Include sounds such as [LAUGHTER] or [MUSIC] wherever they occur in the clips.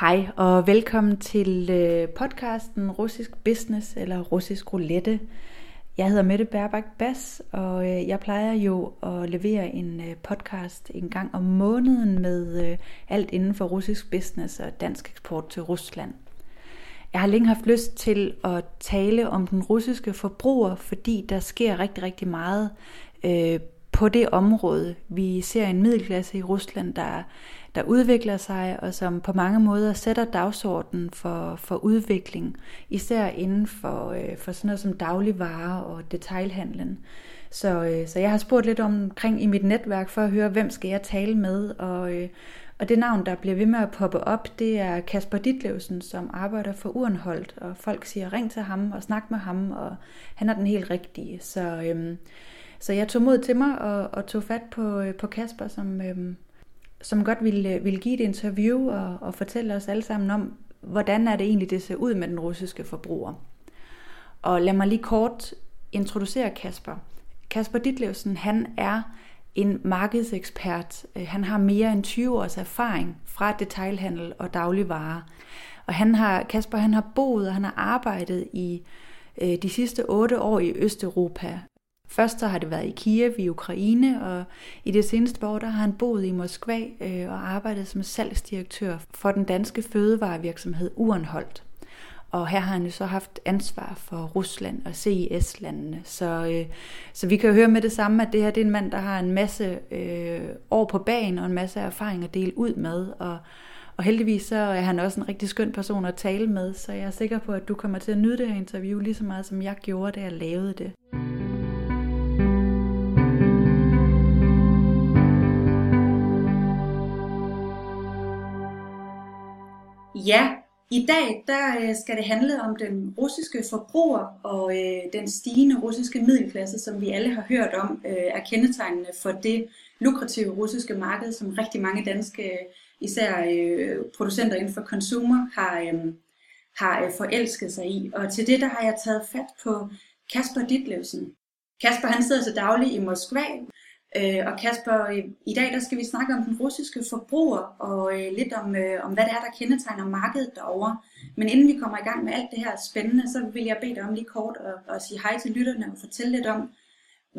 Hej og velkommen til øh, podcasten Russisk Business eller Russisk Roulette. Jeg hedder Mette Berbak Bas, og øh, jeg plejer jo at levere en øh, podcast en gang om måneden med alt inden for russisk business og dansk eksport til Rusland. Jeg har længe haft lyst til at tale om den russiske forbruger, fordi der sker rigtig, rigtig meget øh, på det område. Vi ser en middelklasse i Rusland, der der udvikler sig, og som på mange måder sætter dagsordenen for, for udvikling, især inden for, øh, for sådan noget som dagligvarer og detailhandlen. Så, øh, så jeg har spurgt lidt omkring i mit netværk for at høre, hvem skal jeg tale med, og, øh, og det navn, der bliver ved med at poppe op, det er Kasper Ditlevsen, som arbejder for Urenholdt, og folk siger, ring til ham og snak med ham, og han er den helt rigtige. Så, øh, så jeg tog mod til mig og, og tog fat på, øh, på Kasper, som, øh, som godt ville, øh, ville give et interview og, og fortælle os alle sammen om, hvordan er det egentlig, det ser ud med den russiske forbruger. Og lad mig lige kort introducere Kasper. Kasper Ditlevsen, han er en markedsekspert. Øh, han har mere end 20 års erfaring fra detailhandel og dagligvarer. Og han har, Kasper han har boet og han har arbejdet i øh, de sidste otte år i Østeuropa. Først så har det været i Kiev i Ukraine, og i det seneste år der har han boet i Moskva øh, og arbejdet som salgsdirektør for den danske fødevarevirksomhed Urenholdt. Og her har han jo så haft ansvar for Rusland og CIS-landene. Så, øh, så vi kan jo høre med det samme, at det her det er en mand, der har en masse øh, år på banen og en masse erfaring at dele ud med. Og, og heldigvis så er han også en rigtig skøn person at tale med, så jeg er sikker på, at du kommer til at nyde det her interview lige så meget, som jeg gjorde, da jeg lavede det. Ja, i dag der øh, skal det handle om den russiske forbruger og øh, den stigende russiske middelklasse, som vi alle har hørt om, øh, er kendetegnende for det lukrative russiske marked, som rigtig mange danske, især øh, producenter inden for consumer, har, øh, har øh, forelsket sig i. Og til det der har jeg taget fat på Kasper Ditlevsen. Kasper han sidder til daglig i Moskva, Øh, og Kasper, i dag der skal vi snakke om den russiske forbruger og øh, lidt om, øh, om hvad det er, der kendetegner markedet derovre. Men inden vi kommer i gang med alt det her spændende, så vil jeg bede dig om lige kort at, at sige hej til lytterne og fortælle lidt om,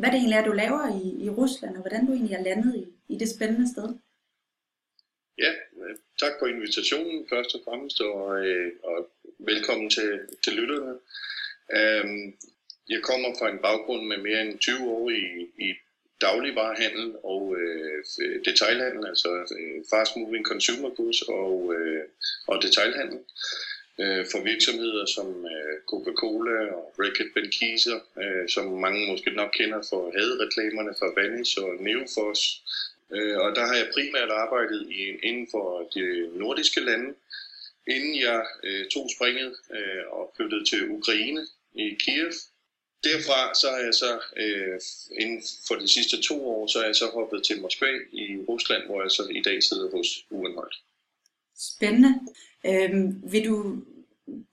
hvad det egentlig er, du laver i, i Rusland, og hvordan du egentlig er landet i, i det spændende sted. Ja, øh, tak for invitationen først og fremmest, og, øh, og velkommen til, til lytterne. Øhm, jeg kommer fra en baggrund med mere end 20 år i, i dagligvarehandel og øh, detailhandel, altså øh, fast moving consumer goods og, øh, og detailhandel øh, for virksomheder som øh, Coca-Cola og Reckitt Benckiser, øh, som mange måske nok kender for hadreklamerne fra Vanish og Neofos. Øh, og der har jeg primært arbejdet i, inden for de nordiske lande, inden jeg øh, tog springet øh, og flyttede til Ukraine i Kiev, derfra så er jeg så øh, inden for de sidste to år, så er jeg så hoppet til Moskva i Rusland, hvor jeg så i dag sidder hos Uenhøjt. Spændende. Øhm, vil du,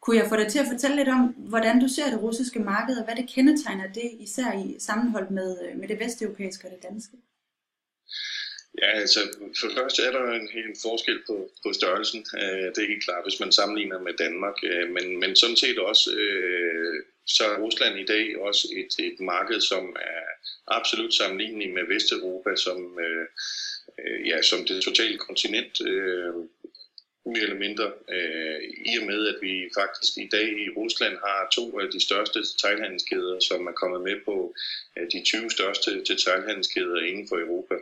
kunne jeg få dig til at fortælle lidt om, hvordan du ser det russiske marked, og hvad det kendetegner det, især i sammenhold med, øh, med det vesteuropæiske og det danske? Ja, altså for det første er der en, en forskel på, på størrelsen. Øh, det er helt klart, hvis man sammenligner med Danmark. Øh, men, men sådan set også øh, så er Rusland i dag også et, et marked, som er absolut sammenlignelig med Vesteuropa, som, øh, øh, ja, som det totale kontinent, øh, mere eller mindre, øh, i og med, at vi faktisk i dag i Rusland har to af de største detailhandelskæder, som er kommet med på øh, de 20 største detailhandelskæder inden for Europa.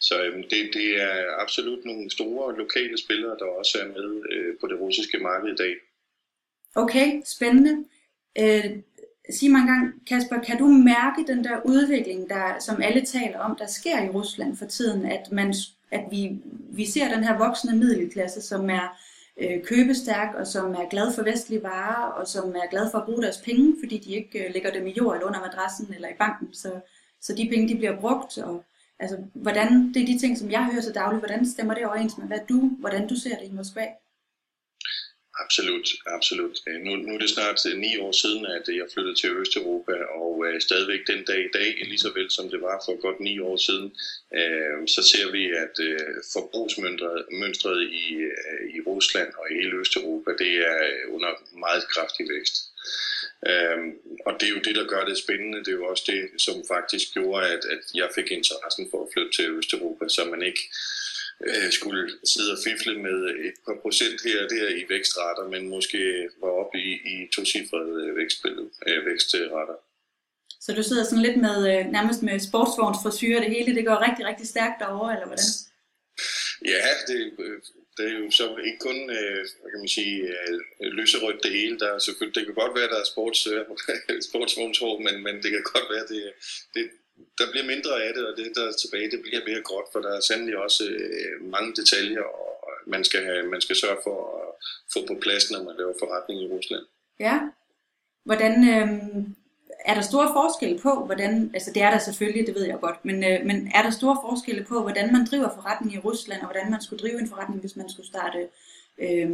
Så øh, det, det er absolut nogle store lokale spillere, der også er med øh, på det russiske marked i dag. Okay, spændende. Øh, sig mig engang, Kasper, kan du mærke den der udvikling, der, som alle taler om, der sker i Rusland for tiden, at, man, at vi, vi ser den her voksende middelklasse, som er øh, købestærk, og som er glad for vestlige varer, og som er glad for at bruge deres penge, fordi de ikke øh, lægger dem i jord eller under madrassen eller i banken, så, så de penge de bliver brugt, og altså, hvordan, det er de ting, som jeg hører så dagligt, hvordan stemmer det overens med, hvad du, hvordan du ser det i Moskva? Absolut, absolut. Øh, nu, nu er det snart øh, ni år siden, at øh, jeg flyttede til Østeuropa, og øh, stadigvæk den dag i dag, lige så vel som det var for godt ni år siden, øh, så ser vi, at øh, forbrugsmønstret i, øh, i Rusland og i hele Østeuropa, det er under meget kraftig vækst. Øhm, og det er jo det, der gør det spændende. Det er jo også det, som faktisk gjorde, at, at jeg fik interessen for at flytte til Østeuropa, så man ikke øh, skulle sidde og fifle med et par procent her og der i vækstrater, men måske var oppe i, i to-cifrede øh, øh, vækstrater. Så du sidder sådan lidt med øh, nærmest med sportsvognsfrisyrer, det hele, det går rigtig, rigtig stærkt derovre, eller hvordan? Ja, det, det er jo så ikke kun, hvad kan man sige, lyserødt det hele. Der er selvfølgelig, det kan godt være, der er sports, [LAUGHS] sportsvognshår, men, men det kan godt være, det, det, der bliver mindre af det, og det, der er tilbage, det bliver mere gråt, for der er sandelig også øh, mange detaljer, og man skal, have, man skal sørge for at få på plads, når man laver forretning i Rusland. Ja. Hvordan, øh, er der store forskelle på, hvordan, altså det er der selvfølgelig, det ved jeg godt, men, øh, men er der store forskelle på, hvordan man driver forretning i Rusland, og hvordan man skulle drive en forretning, hvis man skulle starte øh,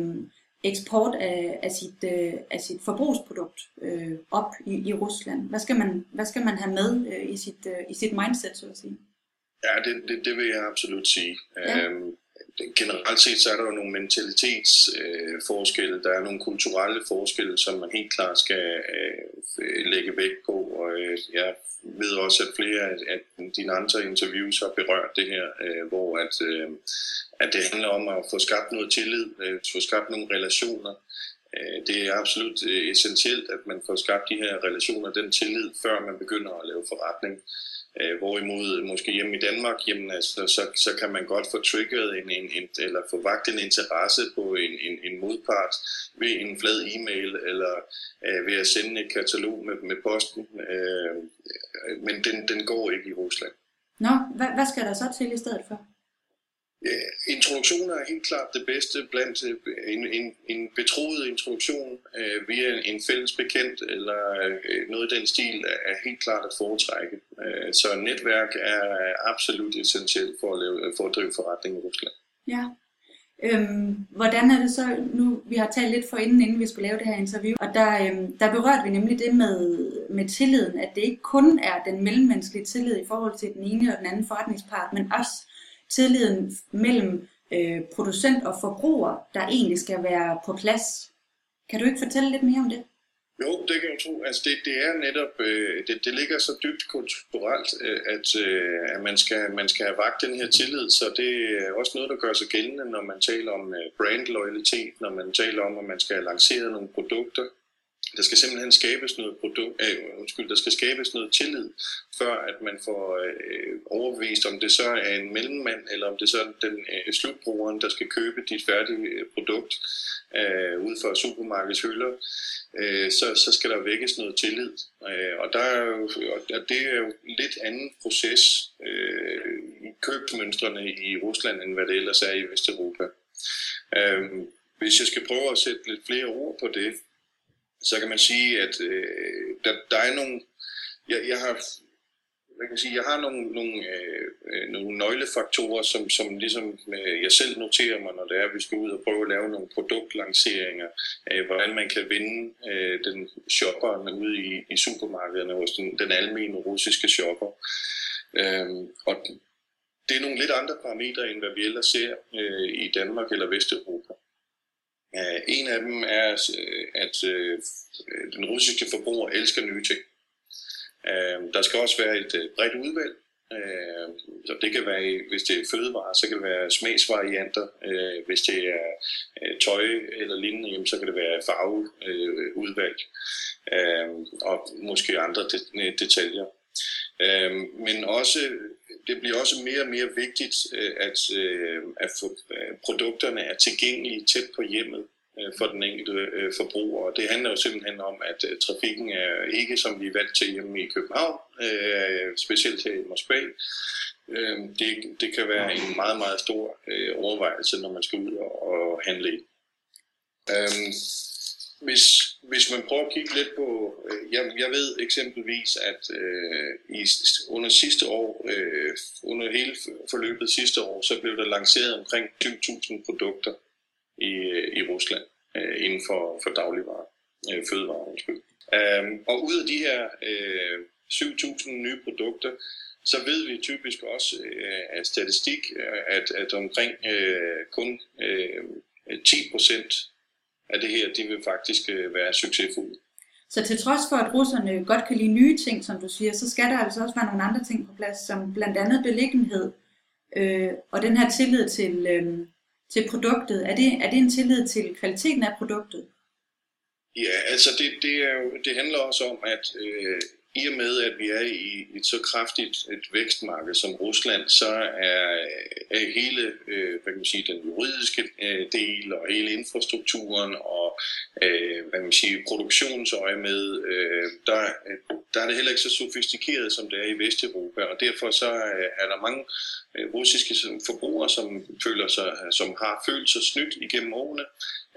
eksport af, af, sit, øh, af sit forbrugsprodukt øh, op i, i Rusland? Hvad skal man, hvad skal man have med øh, i, sit, øh, i sit mindset, så at sige? Ja, det, det, det vil jeg absolut sige. Ja. Øhm, generelt set så er der jo nogle mentalitetsforskelle, øh, der er nogle kulturelle forskelle, som man helt klart skal øh, lægge vægt på. Og øh, jeg ved også, at flere af dine andre interviews har berørt det her, øh, hvor at, øh, at det handler om at få skabt noget tillid, øh, få skabt nogle relationer. Øh, det er absolut øh, essentielt, at man får skabt de her relationer, den tillid, før man begynder at lave forretning. Øh, Øh, hvorimod måske hjemme i Danmark, jamen, altså, så, så kan man godt få triggeret en, en, en, eller få vagt en interesse på en, en, en modpart ved en flad e-mail eller øh, ved at sende et katalog med, med posten. Øh, men den, den går ikke i Rusland. Nå, hvad, hvad skal der så til i stedet for? Øh, introduktioner er helt klart det bedste blandt øh, en, en, en betroet introduktion øh, via en fælles bekendt eller øh, noget i den stil er helt klart at foretrække. Øh, så netværk er absolut essentielt for at, lave, for at drive forretning i Rusland. Ja. Øhm, hvordan er det så, nu vi har talt lidt for inden, inden vi skulle lave det her interview, og der, øhm, der berørte vi nemlig det med, med tilliden, at det ikke kun er den mellemmenneskelige tillid i forhold til den ene og den anden forretningspart, men også tilliden mellem øh, producent og forbruger, der egentlig skal være på plads. Kan du ikke fortælle lidt mere om det? Jo, det kan jeg tro. Altså det, det er netop, øh, det, det ligger så dybt kulturelt, øh, at, øh, at man, skal, man skal have vagt den her tillid, så det er også noget, der gør sig gældende, når man taler om øh, brand loyalitet, når man taler om, at man skal lancere nogle produkter, der skal simpelthen skabes noget produkt, øh, undskyld, der skal skabes noget tillid, før at man får øh, overbevist, om det så er en mellemmand, eller om det så er den øh, slutbrugeren, der skal købe dit færdige øh, produkt øh, ud fra supermarkedets hylder, øh, så, så skal der vækkes noget tillid. Øh, og, der er jo, og det er jo lidt anden proces øh, i købsmønstrene i Rusland, end hvad det ellers er i Vesteuropa. Øh, hvis jeg skal prøve at sætte lidt flere ord på det, så kan man sige, at øh, der, der er nogle... Jeg, jeg har jeg kan sige, jeg har nogle, nogle, øh, øh, nogle nøglefaktorer, som, som ligesom øh, jeg selv noterer mig, når det er, at vi skal ud og prøve at lave nogle produktlanceringer, øh, hvordan man kan vinde øh, den shopperen ude i, i supermarkederne hos den, den almindelige russiske shopper. Øh, og det er nogle lidt andre parametre, end hvad vi ellers ser øh, i Danmark eller Vesteuropa. Uh, en af dem er, øh, at uh, den russiske forbruger elsker nye ting. Uh, der skal også være et uh, bredt udvalg. Uh, så det kan være, hvis det er fødevarer, så kan det være smagsvarianter. Uh, hvis det er uh, tøj eller lignende, jamen, så kan det være farveudvalg. Uh, og måske andre detaljer. Øhm, men også det bliver også mere og mere vigtigt, øh, at, øh, at øh, produkterne er tilgængelige tæt på hjemmet for den enkelte forbruger. Og det handler jo simpelthen om, at trafikken er ikke som vi er vant til hjemme i København, specielt her i Moskva. Øhm, det, det kan være en meget, meget stor overvejelse, når man skal ud og handle ind øhm, hvis, hvis man prøver at kigge lidt på, øh, jeg, jeg ved eksempelvis, at øh, i, under sidste år, øh, under hele forløbet sidste år, så blev der lanceret omkring 20.000 produkter i, i Rusland. øh, inden for, for dagligvarer, øh, fødevarer. Undskyld. Um, og ud af de her øh, 7.000 nye produkter, så ved vi typisk også øh, af statistik, øh, at, at omkring øh, kun øh, 10 procent af det her, de vil faktisk øh, være succesfulde. Så til trods for, at russerne godt kan lide nye ting, som du siger, så skal der altså også være nogle andre ting på plads, som blandt andet beliggenhed øh, og den her tillid til, øh, til produktet. Er det, er det en tillid til kvaliteten af produktet? Ja, altså det, det, er jo, det handler også om, at øh, i og med, at vi er i et så kraftigt et vækstmarked som Rusland, så er, er hele øh, hvad kan man sige, den juridiske øh, del og hele infrastrukturen og øh, hvad kan man sige, produktionsøje med, øh, der, der er det heller ikke så sofistikeret, som det er i Vesteuropa, og derfor så øh, er der mange øh, russiske forbrugere, som føler sig, som har følt sig snydt igennem årene,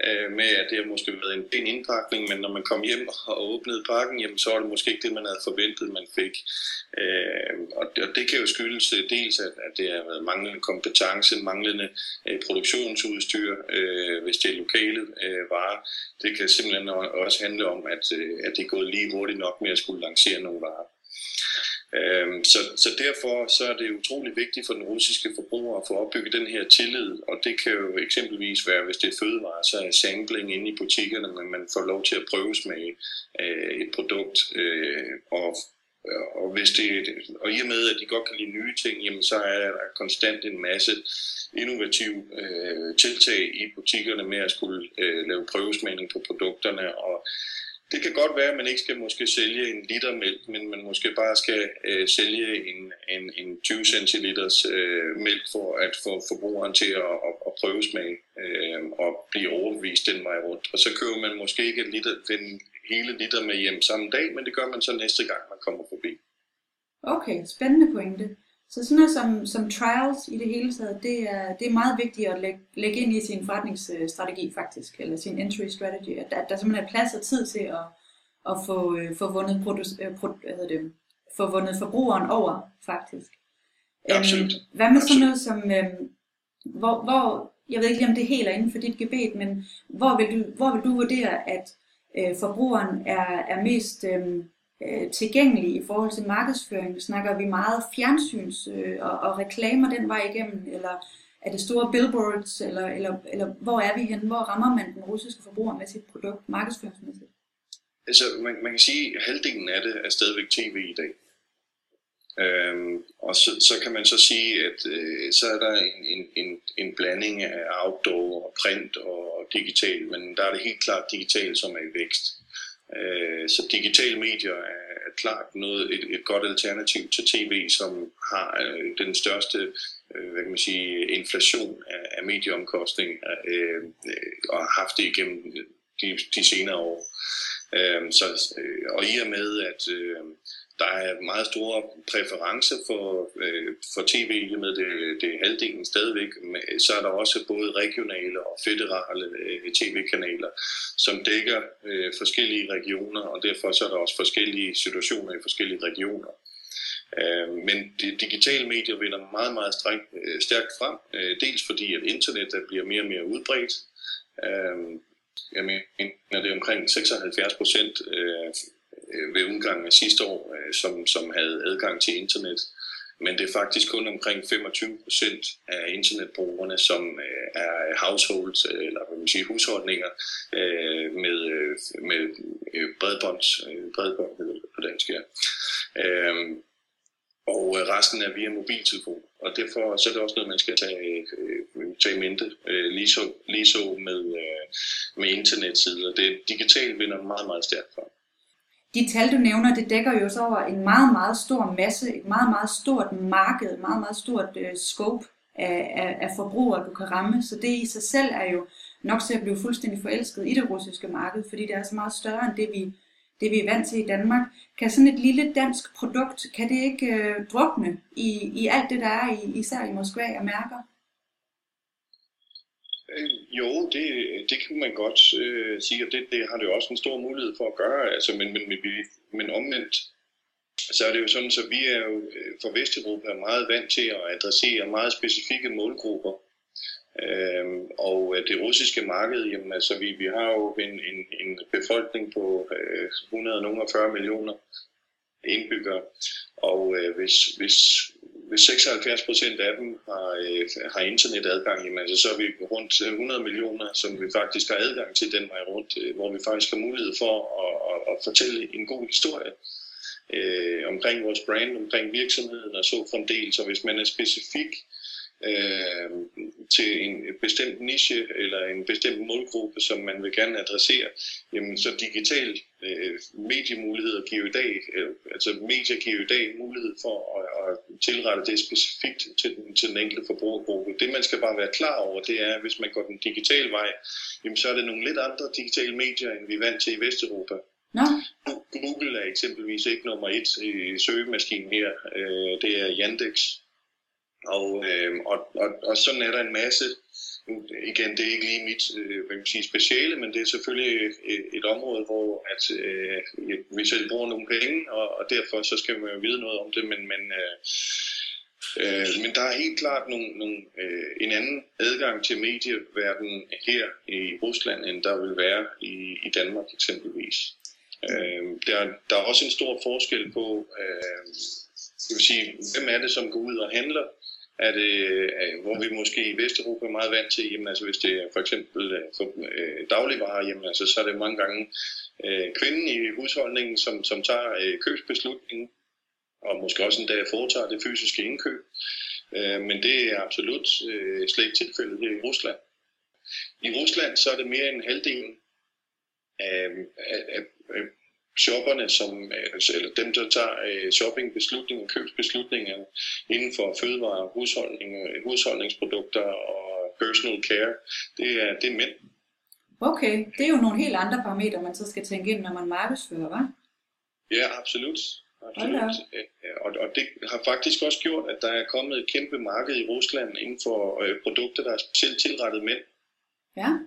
øh, med at det har måske været en pæn indpakning, men når man kom hjem og åbnede pakken, jamen, så var det måske ikke det, man havde forventet, man fik. Øh, og, det, og det kan jo skyldes øh, dels, at, at det har været manglende kompetence, manglende øh, produktionsudstyr, øh, hvis det er lokale øh, varer. Det kan simpelthen også handle om, at, øh, at det er gået lige hurtigt nok med at skulle lancere nogle varer. Øhm, så, så derfor så er det utrolig vigtigt for den russiske forbruger at få opbygget den her tillid, og det kan jo eksempelvis være, hvis det er fødevare, så er sampling inde i butikkerne, men man får lov til at prøvesmage øh, et produkt, øh, og og, hvis det, og i og med, at de godt kan lide nye ting, jamen så er der konstant en masse innovative øh, tiltag i butikkerne med at skulle øh, lave prøvesmagning på produkterne, og det kan godt være, at man ikke skal måske sælge en liter mælk, men man måske bare skal øh, sælge en, en, en 20 centiliters øh, mælk for at få forbrugeren til at, at, at prøve smag øh, og blive overbevist den vej rundt. Og så køber man måske ikke en liter, den hele liter med hjem samme dag, men det gør man så næste gang, man kommer forbi. Okay, spændende pointe. Så sådan noget som, som trials i det hele taget, det er, det er meget vigtigt at lægge, lægge ind i sin forretningsstrategi faktisk, eller sin entry strategy, at, at der simpelthen er plads og tid til at, at få, øh, få, vundet, produce, øh, pro, hvad hedder det, få vundet forbrugeren over faktisk. Absolut. Øhm, hvad med sådan noget som, øhm, hvor, hvor, jeg ved ikke lige om det helt er inden for dit gebet, men hvor vil du, hvor vil du vurdere, at øh, forbrugeren er, er mest... Øh, øh, i forhold til markedsføring? Snakker vi meget fjernsyns øh, og, og reklamer den vej igennem, eller er det store billboards, eller, eller, eller hvor er vi henne? Hvor rammer man den russiske forbruger med sit produkt markedsføringsmæssigt? Altså, man, man kan sige, at halvdelen af det er stadigvæk tv i dag. Øhm, og så, så kan man så sige, at øh, så er der en, en, en, en blanding af outdoor og print og digital, men der er det helt klart digital, som er i vækst. Øh, så digitale medier er, er klart noget, et, et godt alternativ til tv, som har øh, den største øh, hvad kan man sige, inflation af, af medieomkostning øh, og har haft det igennem de, de senere år. Øh, så, øh, og i og med, at øh, der er meget store præference for, øh, for tv, i med det, det er halvdelen stadigvæk. Så er der også både regionale og federale øh, tv-kanaler, som dækker øh, forskellige regioner, og derfor så er der også forskellige situationer i forskellige regioner. Øh, men de digitale medier vinder meget, meget øh, stærkt frem, øh, dels fordi at internet bliver mere og mere udbredt. Øh, jeg mener, det er omkring 76 procent øh, øh, ved udgangen af sidste år, øh, som, som havde adgang til internet. Men det er faktisk kun omkring 25 procent af internetbrugerne, som øh, er households, øh, eller hvad man siger, husholdninger øh, med, øh, med bredbånd, bredbånds, øh, bredbånd på dansk her. Øh, og øh, resten er via mobiltelefon. Og derfor så er det også noget, man skal tage, tage i mente. Lige, så, lige så med, med internetsider. Det digitalt vinder meget, meget stærkt for de tal, du nævner, det dækker jo så over en meget, meget stor masse, et meget, meget stort marked, et meget, meget stort øh, scope af, af, af forbrugere, du kan ramme. Så det i sig selv er jo nok til at blive fuldstændig forelsket i det russiske marked, fordi det er så meget større end det, vi, det, vi er vant til i Danmark. Kan sådan et lille dansk produkt, kan det ikke øh, drukne i, i alt det, der er, i, især i Moskva og mærker? Øh, jo, det, det kan man godt øh, sige, og det, det har det jo også en stor mulighed for at gøre, altså, men, men, men, men omvendt, så er det jo sådan, så vi er jo øh, for Vesteuropa meget vant til at adressere meget specifikke målgrupper. Øhm, og øh, det russiske marked, jamen altså vi, vi har jo en, en, en befolkning på øh, 140 millioner indbyggere, og øh, hvis, hvis, hvis 76 procent af dem har, øh, har internetadgang, jamen, altså, så er vi rundt øh, 100 millioner, som vi faktisk har adgang til den vej rundt, øh, hvor vi faktisk har mulighed for at, at, at fortælle en god historie øh, omkring vores brand, omkring virksomheden og så fremdeles. Så hvis man er specifik øh, til en bestemt niche eller en bestemt målgruppe, som man vil gerne adressere, jamen så digital øh, mediemuligheder giver i dag, øh, altså medier giver i dag mulighed for at, at tilrette det specifikt til den, til den enkelte forbrugergruppe. Det man skal bare være klar over, det er, at hvis man går den digitale vej, jamen så er det nogle lidt andre digitale medier, end vi er vant til i Vesteuropa. Nå. Google er eksempelvis ikke nummer et i søgemaskinen her. Øh, det er Yandex. Og, øh, og, og, og sådan er der en masse. Igen, det er ikke lige mit øh, hvad man sige, speciale, men det er selvfølgelig et, et område, hvor at, øh, vi selv bruger nogle penge, og, og derfor så skal man jo vide noget om det, men, men øh, Øh, men der er helt klart nogle, nogle, øh, en anden adgang til medieverdenen her i Rusland, end der vil være i, i Danmark eksempelvis. Øh, der, der er også en stor forskel på, øh, jeg vil sige, hvem er det, som går ud og handler? Er det, øh, hvor vi måske i Vesteuropa er meget vant til, jamen, altså, hvis det er for eksempel øh, for, øh, dagligvarer, jamen, altså, så er det mange gange øh, kvinden i husholdningen, som, som tager øh, købsbeslutningen, og måske også endda foretager det fysiske indkøb. Øh, men det er absolut øh, slet ikke tilfældet her i Rusland. I Rusland så er det mere end halvdelen af, af, af, af shopperne, som, eller dem, der tager shoppingbeslutninger, købsbeslutninger inden for fødevare, husholdning, husholdningsprodukter og personal care, det er, det er mænd. Okay, det er jo nogle helt andre parametre, man så skal tænke ind, når man markedsfører, hva'? Ja, absolut. absolut. Og, og det har faktisk også gjort, at der er kommet et kæmpe marked i Rusland inden for øh, produkter, der er specielt tilrettet mænd. Ja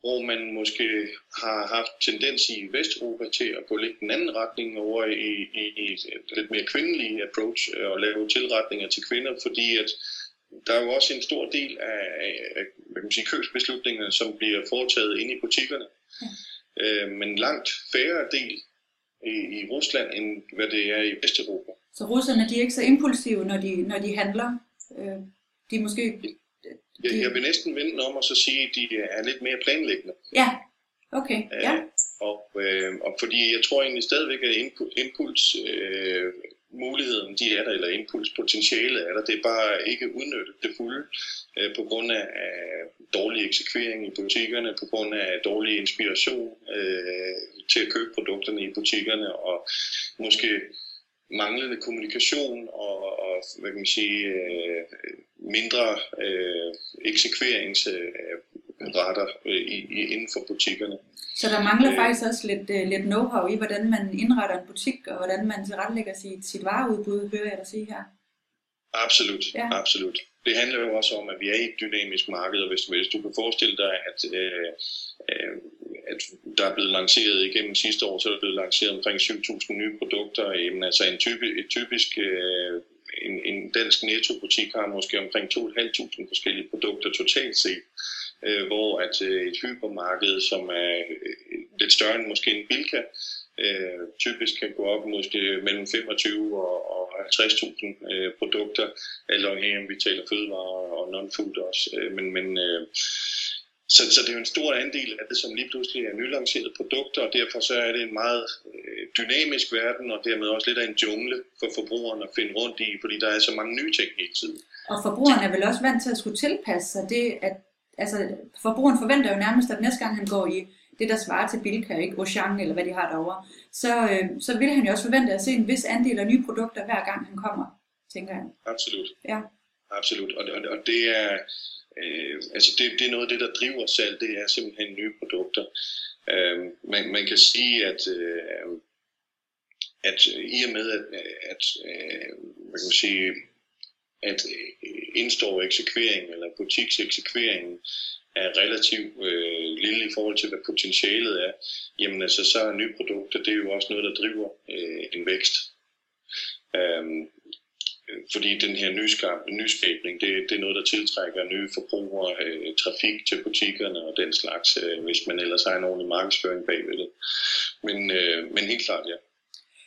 hvor man måske har haft tendens i Vesteuropa til at gå lidt den anden retning over i, i, i et lidt mere kvindelig approach øh, og lave tilretninger til kvinder, fordi at der er jo også en stor del af, af hvad kan man sige, købsbeslutningerne, som bliver foretaget inde i butikkerne. Ja. Øh, men langt færre del i, i Rusland, end hvad det er i Vesteuropa. Så russerne de er ikke så impulsive, når de, når de handler? Øh, de er måske jeg, jeg vil næsten vende om og så sige, at de er lidt mere planlæggende. Ja, okay. Ja. Øh, og, øh, og fordi jeg tror egentlig stadigvæk, at impuls øh, muligheden, de er der, eller impulspotentialet er der, det er bare ikke udnyttet det fulde øh, på grund af, af dårlig eksekvering i butikkerne, på grund af dårlig inspiration øh, til at købe produkterne i butikkerne, og måske manglende kommunikation og, og hvad kan man sige, øh, mindre øh, eksekveringsretter øh, i, i, inden for butikkerne. Så der mangler øh, faktisk også lidt, øh, lidt know-how i, hvordan man indretter en butik, og hvordan man tilrettelægger sit, sit vareudbud, hører jeg dig sige her. Absolut, ja. absolut. Det handler jo også om, at vi er i et dynamisk marked, og hvis, hvis du kan forestille dig, at, øh, øh, at der er blevet lanceret igennem sidste år, så er der blevet lanceret omkring 7.000 nye produkter. Jamen, altså en type, et typisk øh, en, en dansk nettobutik har måske omkring 2.500 forskellige produkter totalt set, øh, hvor at øh, et hypermarked, som er øh, lidt større end måske en Bilka, øh, typisk kan gå op måske mellem 25 og, og 50.000 øh, produkter, alt afhængig om vi taler fødevarer og non-food også. Øh, men men øh, så, så det er jo en stor andel af det, som lige pludselig er nylancerede produkter, og derfor så er det en meget øh, dynamisk verden, og dermed også lidt af en jungle for forbrugeren at finde rundt i, fordi der er så mange nye ting hele tiden. Og forbrugeren er vel også vant til at skulle tilpasse sig det, at altså, forbrugeren forventer jo nærmest, at næste gang han går i det, der svarer til Bilka, ikke Auchan eller hvad de har derovre, så, øh, så vil han jo også forvente at se en vis andel af nye produkter hver gang han kommer, tænker jeg. Absolut. Ja. Absolut, og, og, og det er, Øh, altså det, det er noget af det, der driver salg, det er simpelthen nye produkter. Øh, man, man kan sige, at, øh, at øh, i og med, at, at øh, hvad kan man sige, at øh, indstår eksekvering eller butikseksekveringen er relativt øh, lille i forhold til, hvad potentialet er, jamen altså så er nye produkter, det er jo også noget, der driver øh, en vækst. Øh, Øh, fordi den her nyskab, nyskabning, det, det er noget, der tiltrækker nye forbrugere, øh, trafik til butikkerne og den slags, øh, hvis man ellers har en ordentlig markedsføring bagved det. Men, øh, men helt klart, ja.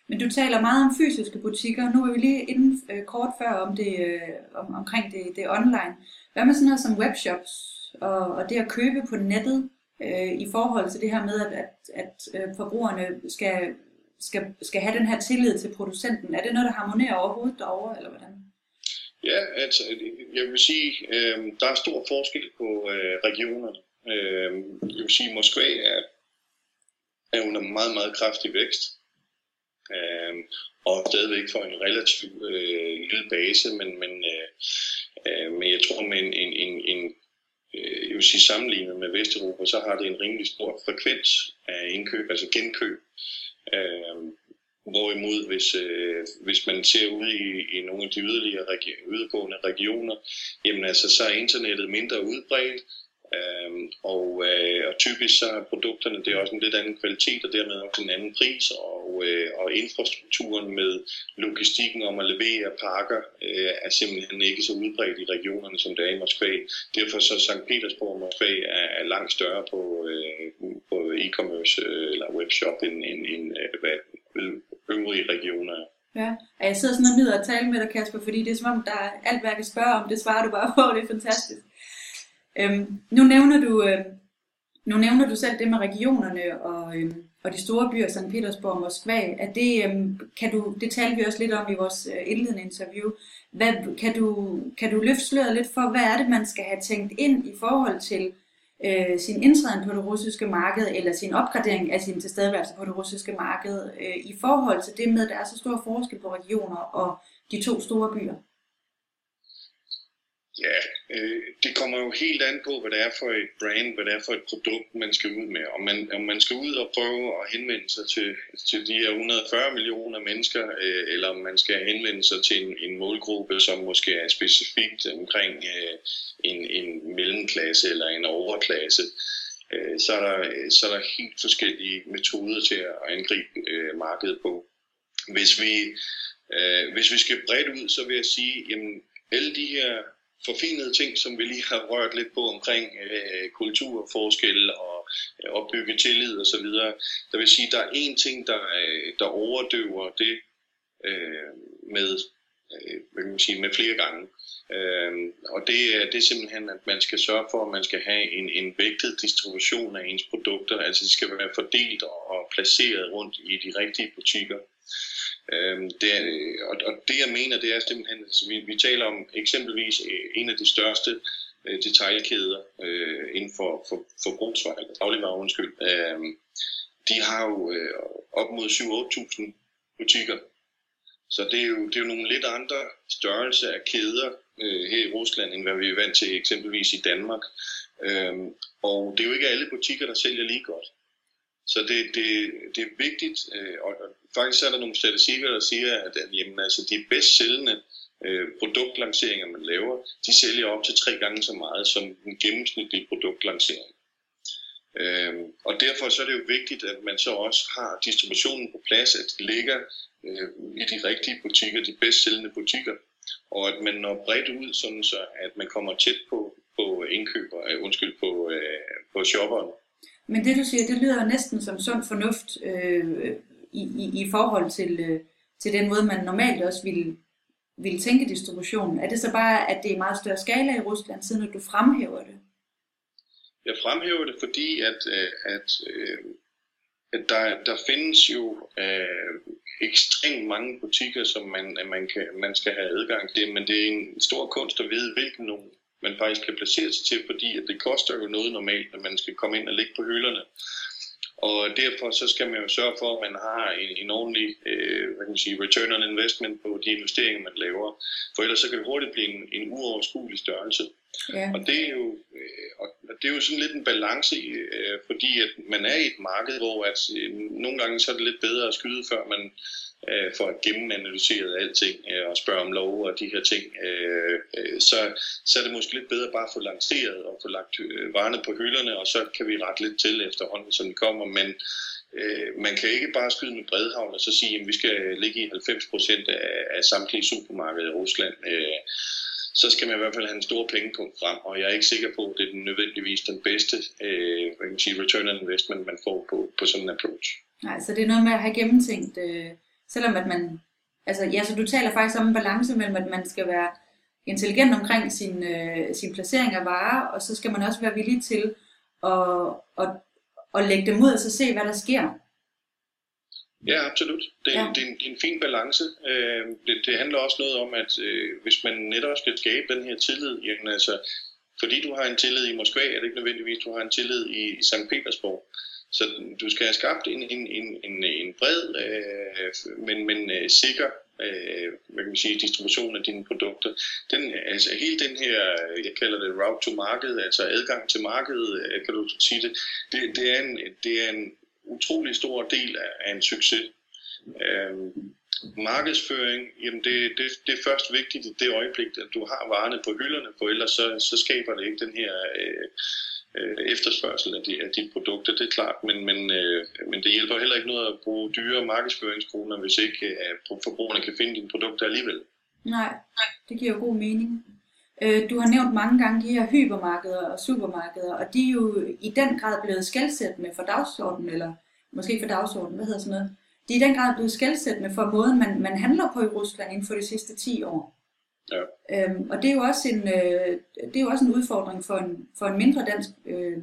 Men du taler meget om fysiske butikker. Nu er vi lige inden øh, kort før om det, øh, om, omkring det, det online. Hvad med sådan noget som webshops og, og det at købe på nettet øh, i forhold til det her med, at, at, at øh, forbrugerne skal, skal, skal have den her tillid til producenten? Er det noget, der harmonerer overhovedet derovre, eller hvordan? Ja, altså, jeg vil sige, øh, der er stor forskel på øh, regionerne. Øh, jeg vil sige, Moskva er, er under meget, meget kraftig vækst øh, og stadigvæk for en relativt øh, lille base, men, men, øh, øh, men jeg tror med en, en, en, en øh, jeg vil sige sammenlignet med Vesteuropa, så har det en rimelig stor frekvens af indkøb, altså genkøb. Øh, hvorimod, hvis, øh, hvis man ser ud i, i nogle af de yderligere regi- ydergående regioner, jamen altså, så er internettet mindre udbredt, Øhm, og, øh, og typisk så er produkterne det er også en lidt anden kvalitet og dermed også en anden pris og, øh, og infrastrukturen med logistikken om at levere pakker øh, er simpelthen ikke så udbredt i regionerne som det er i Moskva. Derfor så St. Petersborg og Moskva er, er langt større på, øh, på e-commerce øh, eller webshop end, end, end øh, hvad øvrige regioner er. Ja, jeg sidder sådan og nyder at tale med dig, Kasper, fordi det er som om, der er alt, hvad jeg kan spørge om, det svarer du bare på, det er fantastisk. Øhm, nu, nævner du, øh, nu nævner du selv det med regionerne og, øh, og de store byer, St. Petersborg og Moskva. Er det, øh, kan du, det talte vi også lidt om i vores øh, indledende interview. Hvad, kan, du, kan du løfte sløret lidt for, hvad er det, man skal have tænkt ind i forhold til øh, sin indtræden på det russiske marked, eller sin opgradering af sin tilstedeværelse på det russiske marked, øh, i forhold til det med, at der er så stor forskel på regioner og de to store byer? Ja, øh, det kommer jo helt an på, hvad det er for et brand, hvad det er for et produkt, man skal ud med. Om man, om man skal ud og prøve at henvende sig til, til de her 140 millioner mennesker, øh, eller om man skal henvende sig til en, en målgruppe, som måske er specifikt omkring øh, en, en mellemklasse eller en overklasse, øh, så, er der, så er der helt forskellige metoder til at angribe øh, markedet på. Hvis vi, øh, hvis vi skal bredt ud, så vil jeg sige, jamen alle de her forfinede ting, som vi lige har rørt lidt på omkring øh, kulturforskelle og øh, opbygge tillid og så videre. Der vil sige, der er én ting, der, øh, der overdøver det øh, med, øh, hvad kan man sige, med flere gange. Øh, og det er, det er simpelthen, at man skal sørge for, at man skal have en, en vægtet distribution af ens produkter. Altså de skal være fordelt og placeret rundt i de rigtige butikker. Øhm, det, og, og det jeg mener, det er simpelthen, altså vi, vi taler om eksempelvis øh, en af de største øh, detaljkæder øh, inden for, for forbrugsvarer, dagligvarer undskyld. Øh, de har jo øh, op mod 7-8.000 butikker. Så det er, jo, det er jo nogle lidt andre størrelse af kæder øh, her i Rusland, end hvad vi er vant til eksempelvis i Danmark. Øh, og det er jo ikke alle butikker, der sælger lige godt. Så det, det, det er vigtigt, øh, og, faktisk er der nogle statistikker, der siger, at, at jamen, altså, de bedst sælgende øh, produktlanceringer, man laver, de sælger op til tre gange så meget som den gennemsnitlige produktlancering. Øhm, og derfor så er det jo vigtigt, at man så også har distributionen på plads, at det ligger øh, i de rigtige butikker, de bedst sælgende butikker, og at man når bredt ud, sådan så at man kommer tæt på, på indkøber, øh, undskyld, på, øh, på shopperen. Men det du siger, det lyder næsten som sund fornuft øh, i, i, i forhold til, øh, til den måde, man normalt også ville, ville tænke distributionen. Er det så bare, at det er meget større skala i Rusland, siden at du fremhæver det? Jeg fremhæver det, fordi at, øh, at, øh, at der, der findes jo øh, ekstremt mange butikker, som man, man, kan, man skal have adgang til, men det er en stor kunst at vide, hvilken nogle man faktisk kan placere sig til, fordi at det koster jo noget normalt, at man skal komme ind og ligge på hylderne. Og derfor så skal man jo sørge for, at man har en, en ordentlig øh, hvad kan man sige, return on investment på de investeringer, man laver. For ellers så kan det hurtigt blive en, en uoverskuelig størrelse. Ja. Og det er jo, øh, og det er jo sådan lidt en balance, øh, fordi at man er i et marked, hvor at, øh, nogle gange så er det lidt bedre at skyde, før man øh, at gennemanalysere alting øh, og spørge om lov og de her ting. Øh, øh, så, så er det måske lidt bedre bare at få lanceret og få lagt øh, varerne på hylderne, og så kan vi rette lidt til efterhånden, som de kommer. Men øh, man kan ikke bare skyde med bredhavn og så sige, at vi skal ligge i 90% af, af samtlige supermarkeder i Rusland. Øh, så skal man i hvert fald have en stor pengepunkt frem, og jeg er ikke sikker på, at det er nødvendigvis den bedste øh, kan sige, return on investment, man får på, på sådan en approach. Nej, så det er noget med at have gennemtænkt, øh, selvom at man, altså ja, så du taler faktisk om en balance mellem, at man skal være intelligent omkring sin, øh, sin placering af varer, og så skal man også være villig til at, at, at lægge dem ud og så se, hvad der sker. Ja, absolut. Det, ja. det, er, en, det er en fin balance. Øh, det, det handler også noget om, at øh, hvis man netop skal skabe den her tillid, jamen altså, fordi du har en tillid i Moskva, er det ikke nødvendigvis, du har en tillid i, i St. Petersborg. Så du skal have skabt en, en, en, en, en bred, øh, men, men øh, sikker øh, hvad kan man sige, distribution af dine produkter. Den, altså hele den her, jeg kalder det route to market, altså adgang til markedet, øh, kan du sige det, det, det, er, en, det er en utrolig stor del af, af en succes. Øh, markedsføring, jamen det, det, det er først vigtigt i det øjeblik, at du har varerne på hylderne, for ellers så, så skaber det ikke den her øh, øh, efterspørgsel af de, af de produkter, det er klart, men, men, øh, men det hjælper heller ikke noget at bruge dyre markedsføringskroner, hvis ikke øh, forbrugerne kan finde dine produkter alligevel. Nej, det giver jo god mening. Øh, du har nævnt mange gange de her hypermarkeder og supermarkeder, og de er jo i den grad blevet skældsættende for dagsordenen, eller måske for dagsordenen, hvad hedder sådan noget? De er i den grad blevet skældsættende for måden, man, man handler på i Rusland inden for de sidste 10 år. Ja. Øhm, og det er jo også en, øh, det er jo også en udfordring for en, for en mindre dansk øh,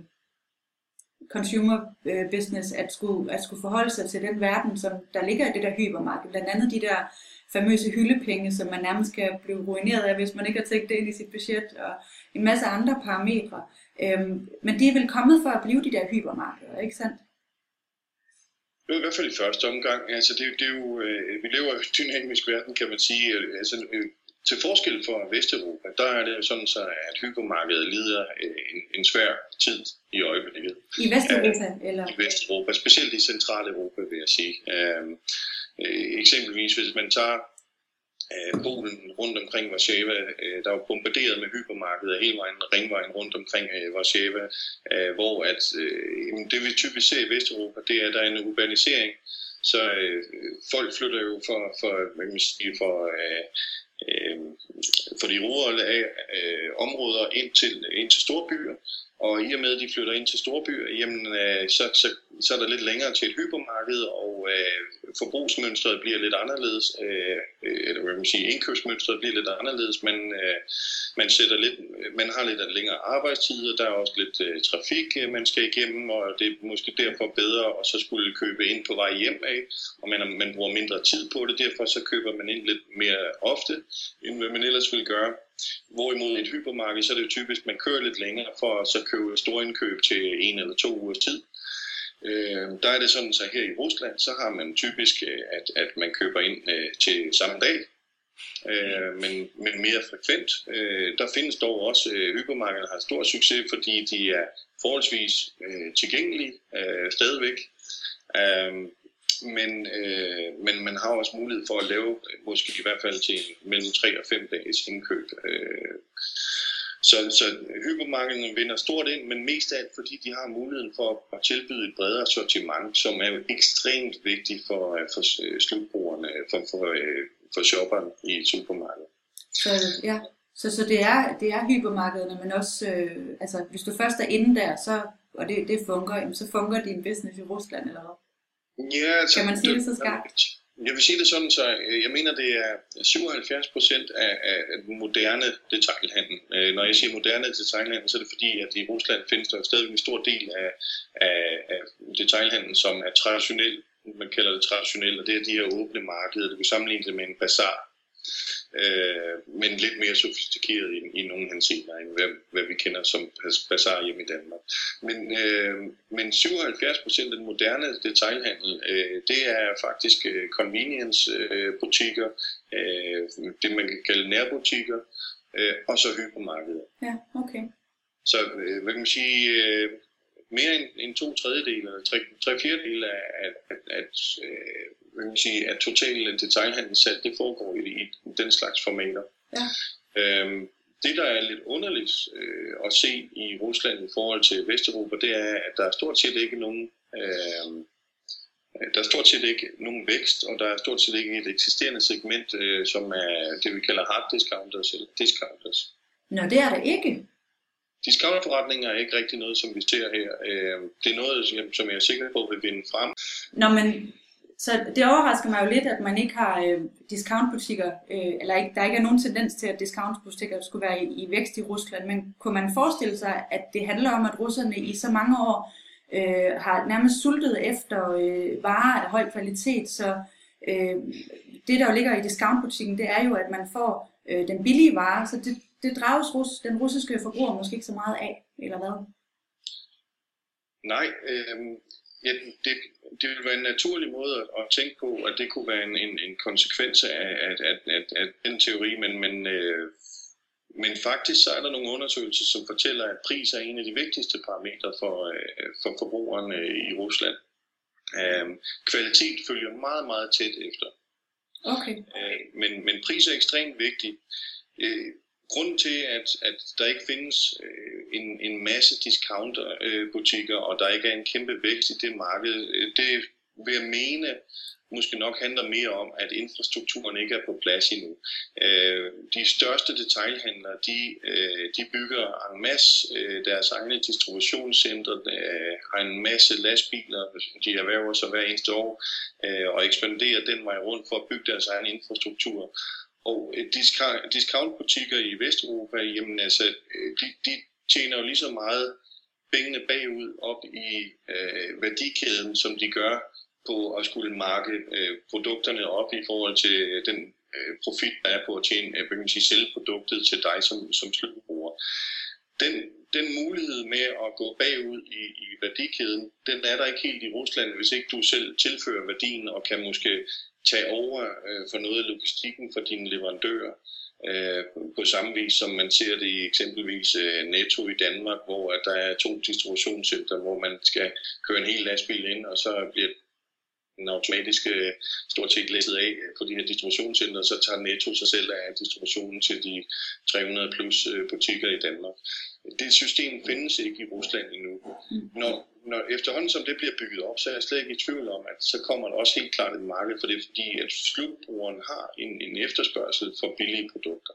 consumer øh, business at skulle, at skulle forholde sig til den verden, som der ligger i det der hypermarked. Blandt andet de der famøse hyldepenge, som man nærmest skal blive ruineret af, hvis man ikke har tænkt det ind i sit budget, og en masse andre parametre. Øhm, men de er vel kommet for at blive de der hypermarkeder, ikke sandt? Det er i hvert fald i første omgang. Altså, det, det er jo, øh, vi lever i en dynamisk verden, kan man sige. Altså, øh, til forskel for Vesteuropa, der er det sådan så, at hypermarkedet lider øh, en, en svær tid i øjeblikket. I Vesteuropa? Uh, eller? I Vesteuropa, specielt i Centraleuropa, vil jeg sige. Uh, uh, eksempelvis hvis man tager Polen rundt omkring Warszawa, der var bombarderet med hypermarkeder hele vejen, ringvejen rundt omkring Warszawa, hvor at, det vi typisk ser i Vesteuropa, det er, at der er en urbanisering, så folk flytter jo for, for, hvad man for øh, for de rurale øh, områder ind til, ind til storbyer, og i og med, at de flytter ind til storbyer, jamen, øh, så, så, så er der lidt længere til et hypermarked, og øh, forbrugsmønstret bliver lidt anderledes, øh, øh eller hvad man sige, indkøbsmønstret bliver lidt anderledes, men øh, man, sætter lidt, man har lidt længere arbejdstider, der er også lidt øh, trafik, øh, man skal igennem, og det er måske derfor bedre at så skulle købe ind på vej hjem af, og man, man bruger mindre tid på det, derfor så køber man ind lidt mere ofte, end hvad man ellers ville gøre. Hvorimod et hypermarked, så er det jo typisk, at man kører lidt længere for at så købe store indkøb til en eller to ugers tid. Øh, der er det sådan, så her i Rusland, så har man typisk, øh, at, at man køber ind øh, til samme dag, øh, men, men mere frekvent. Øh, der findes dog også øh, hypermarkeder, der har stor succes, fordi de er forholdsvis øh, tilgængelige øh, stadigvæk. Øh, men, øh, men man har også mulighed for at lave, måske i hvert fald til mellem 3 og 5 dages indkøb. Øh, så, så hypermarkederne vinder stort ind, men mest af alt fordi de har muligheden for at tilbyde et bredere sortiment, som er jo ekstremt vigtigt for, øh, for øh, slutbrugerne, for, for, øh, for shopperen i supermarkedet. Så, ja. så, så det, er, det er hypermarkederne, men også, øh, altså hvis du først er inde der, så, og det, det fungerer, så fungerer din business i Rusland eller hvad? Ja, altså, kan man sige det, så skarpt? Jeg vil sige det sådan, så øh, jeg mener, det er 77 procent af, af moderne detailhandel. Øh, når jeg siger moderne detailhandel, så er det fordi, at i Rusland findes der stadig en stor del af, af, af detailhandel, som er traditionel, man kalder det traditionelt, og det er de her åbne markeder. Det vil sammenligne det med en bazar øh, men lidt mere sofistikeret i, i nogle henseender, end hvad, hvad vi kender som bazar hjemme i Danmark. Men, øh, men 77 procent af den moderne detailhandel, øh, det er faktisk øh, convenience-butikker, øh, det man kan kalde nærbutikker, øh, og så hypermarkeder. Ja, okay. så øh, hvad kan man sige, øh, mere end, end to tredjedel eller tre, tre fjerdedel af, af, af, af, hvad kan man sige, af total detaljhandelssalg, det foregår i, i den slags formater. Ja. Øhm, det, der er lidt underligt øh, at se i Rusland i forhold til Vesteuropa, det er, at der er stort set ikke nogen øh, der er stort set ikke nogen vækst, og der er stort set ikke et eksisterende segment, øh, som er det, vi kalder hard discounters eller discounters. Nå, det er der ikke. Discountforretninger er ikke rigtig noget, som vi ser her. Øh, det er noget, som jeg er sikker på vil vinde frem. Nå, men så det overrasker mig jo lidt, at man ikke har øh, discountbutikker, øh, eller ikke, der ikke er nogen tendens til, at discountbutikker skulle være i, i vækst i Rusland. Men kunne man forestille sig, at det handler om, at russerne i så mange år øh, har nærmest sultet efter øh, varer af høj kvalitet, så øh, det, der jo ligger i discountbutikken, det er jo, at man får øh, den billige vare, så det, det drages rus, den russiske forbruger måske ikke så meget af, eller hvad? Nej, øh, ja, det, det vil være en naturlig måde at tænke på, at det kunne være en, en, en konsekvens af, af, af, af, af den teori, men, men, øh, men faktisk så er der nogle undersøgelser, som fortæller, at pris er en af de vigtigste parametre for, øh, for forbrugeren øh, i Rusland. Øh, kvalitet følger meget, meget tæt efter. Okay. Øh, men, men pris er ekstremt vigtig. Øh, grunden til, at, at der ikke findes øh, en, en masse discounterbutikker, øh, og der ikke er en kæmpe vækst i det marked, øh, det vil jeg mene måske nok handler mere om, at infrastrukturen ikke er på plads endnu. Øh, de største detailhandlere, de, øh, de bygger en masse øh, deres egne distributionscentre, øh, har en masse lastbiler, de erhverver sig hver eneste år, øh, og ekspanderer den vej rundt for at bygge deres egen infrastruktur. Og øh, discountbutikker i Vesteuropa, jamen altså, øh, de, de tjener jo lige så meget pengene bagud op i øh, værdikæden, som de gør på at skulle marke øh, produkterne op i forhold til den øh, profit, der er på at tjene, øh, kan sige, sælge produktet til dig som, som slutbruger. Den, den mulighed med at gå bagud i, i værdikæden, den er der ikke helt i Rusland, hvis ikke du selv tilfører værdien og kan måske tage over øh, for noget af logistikken for dine leverandører. Øh, på samme vis som man ser det i eksempelvis øh, Netto i Danmark, hvor at der er to distributionscenter, hvor man skal køre en hel lastbil ind, og så bliver den automatiske stort set læsset af på de her distributionscenter, så tager Netto sig selv af distributionen til de 300 plus butikker i Danmark. Det system findes ikke i Rusland endnu. Når, når efterhånden som det bliver bygget op, så er jeg slet ikke i tvivl om, at så kommer der også helt klart et marked for det, fordi at slutbrugeren har en, en efterspørgsel for billige produkter.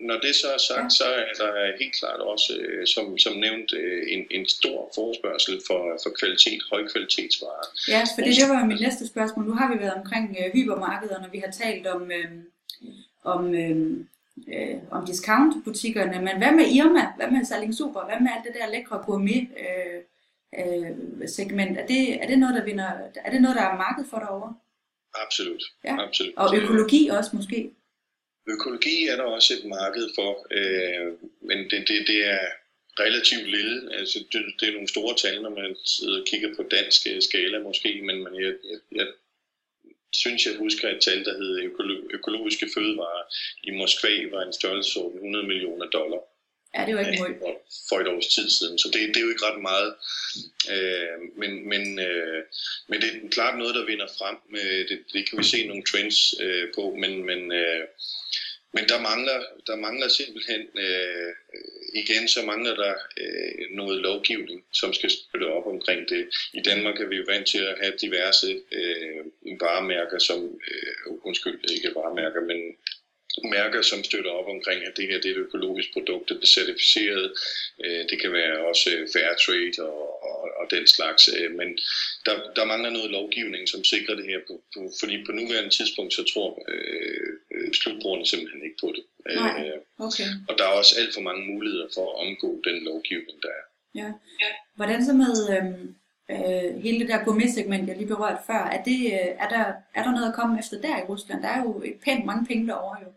Når det så er sagt, så er der helt klart også, øh, som, som nævnt, øh, en, en stor forespørgsel for, for kvalitet, højkvalitetsvarer. Ja, for det, var mit næste spørgsmål. Nu har vi været omkring øh, hypermarkederne, og vi har talt om, øh, om, øh, øh, om discountbutikkerne, men hvad med Irma? Hvad med Salling Super? Hvad med alt det der lækre gourmet øh, øh, segment? Er det, er det noget, der vinder, er det noget, der er marked for derovre? Absolut. Ja. Absolut. Og økologi også måske? Økologi er der også et marked for, øh, men det, det, det er relativt lille. Altså, det, det er nogle store tal, når man sidder og kigger på dansk øh, skala måske, men, men jeg, jeg, jeg synes, jeg husker et tal, der hed økolo- økologiske fødevarer i Moskva var en størrelse 100 millioner dollar. Ja, det er jo ikke mål. For, for et års tid siden, så det, det er jo ikke ret meget. Øh, men, men, øh, men det er klart noget, der vinder frem. Øh, det, det kan vi se nogle trends øh, på, men, men øh, men der mangler, der mangler simpelthen, øh, igen så mangler der øh, noget lovgivning, som skal støtte op omkring det. I Danmark er vi jo vant til at have diverse øh, varemærker, som, øh, undskyld, ikke varemærker, men mærker, som støtter op omkring, at det her det er et økologisk produkt, det er certificeret. Øh, det kan være også fair trade og, og, og den slags. Øh, men der, der mangler noget lovgivning, som sikrer det her. På, på, fordi på nuværende tidspunkt, så tror øh, slutbrugerne simpelthen ikke på det. Nej, okay. Og der er også alt for mange muligheder for at omgå den lovgivning, der er. Ja. Hvordan så med øhm, øh, hele det der gourmet-segment, jeg lige berørte før, er, det, øh, er, der, er der noget at komme efter der i Rusland? Der er jo et pænt mange penge derovre jo.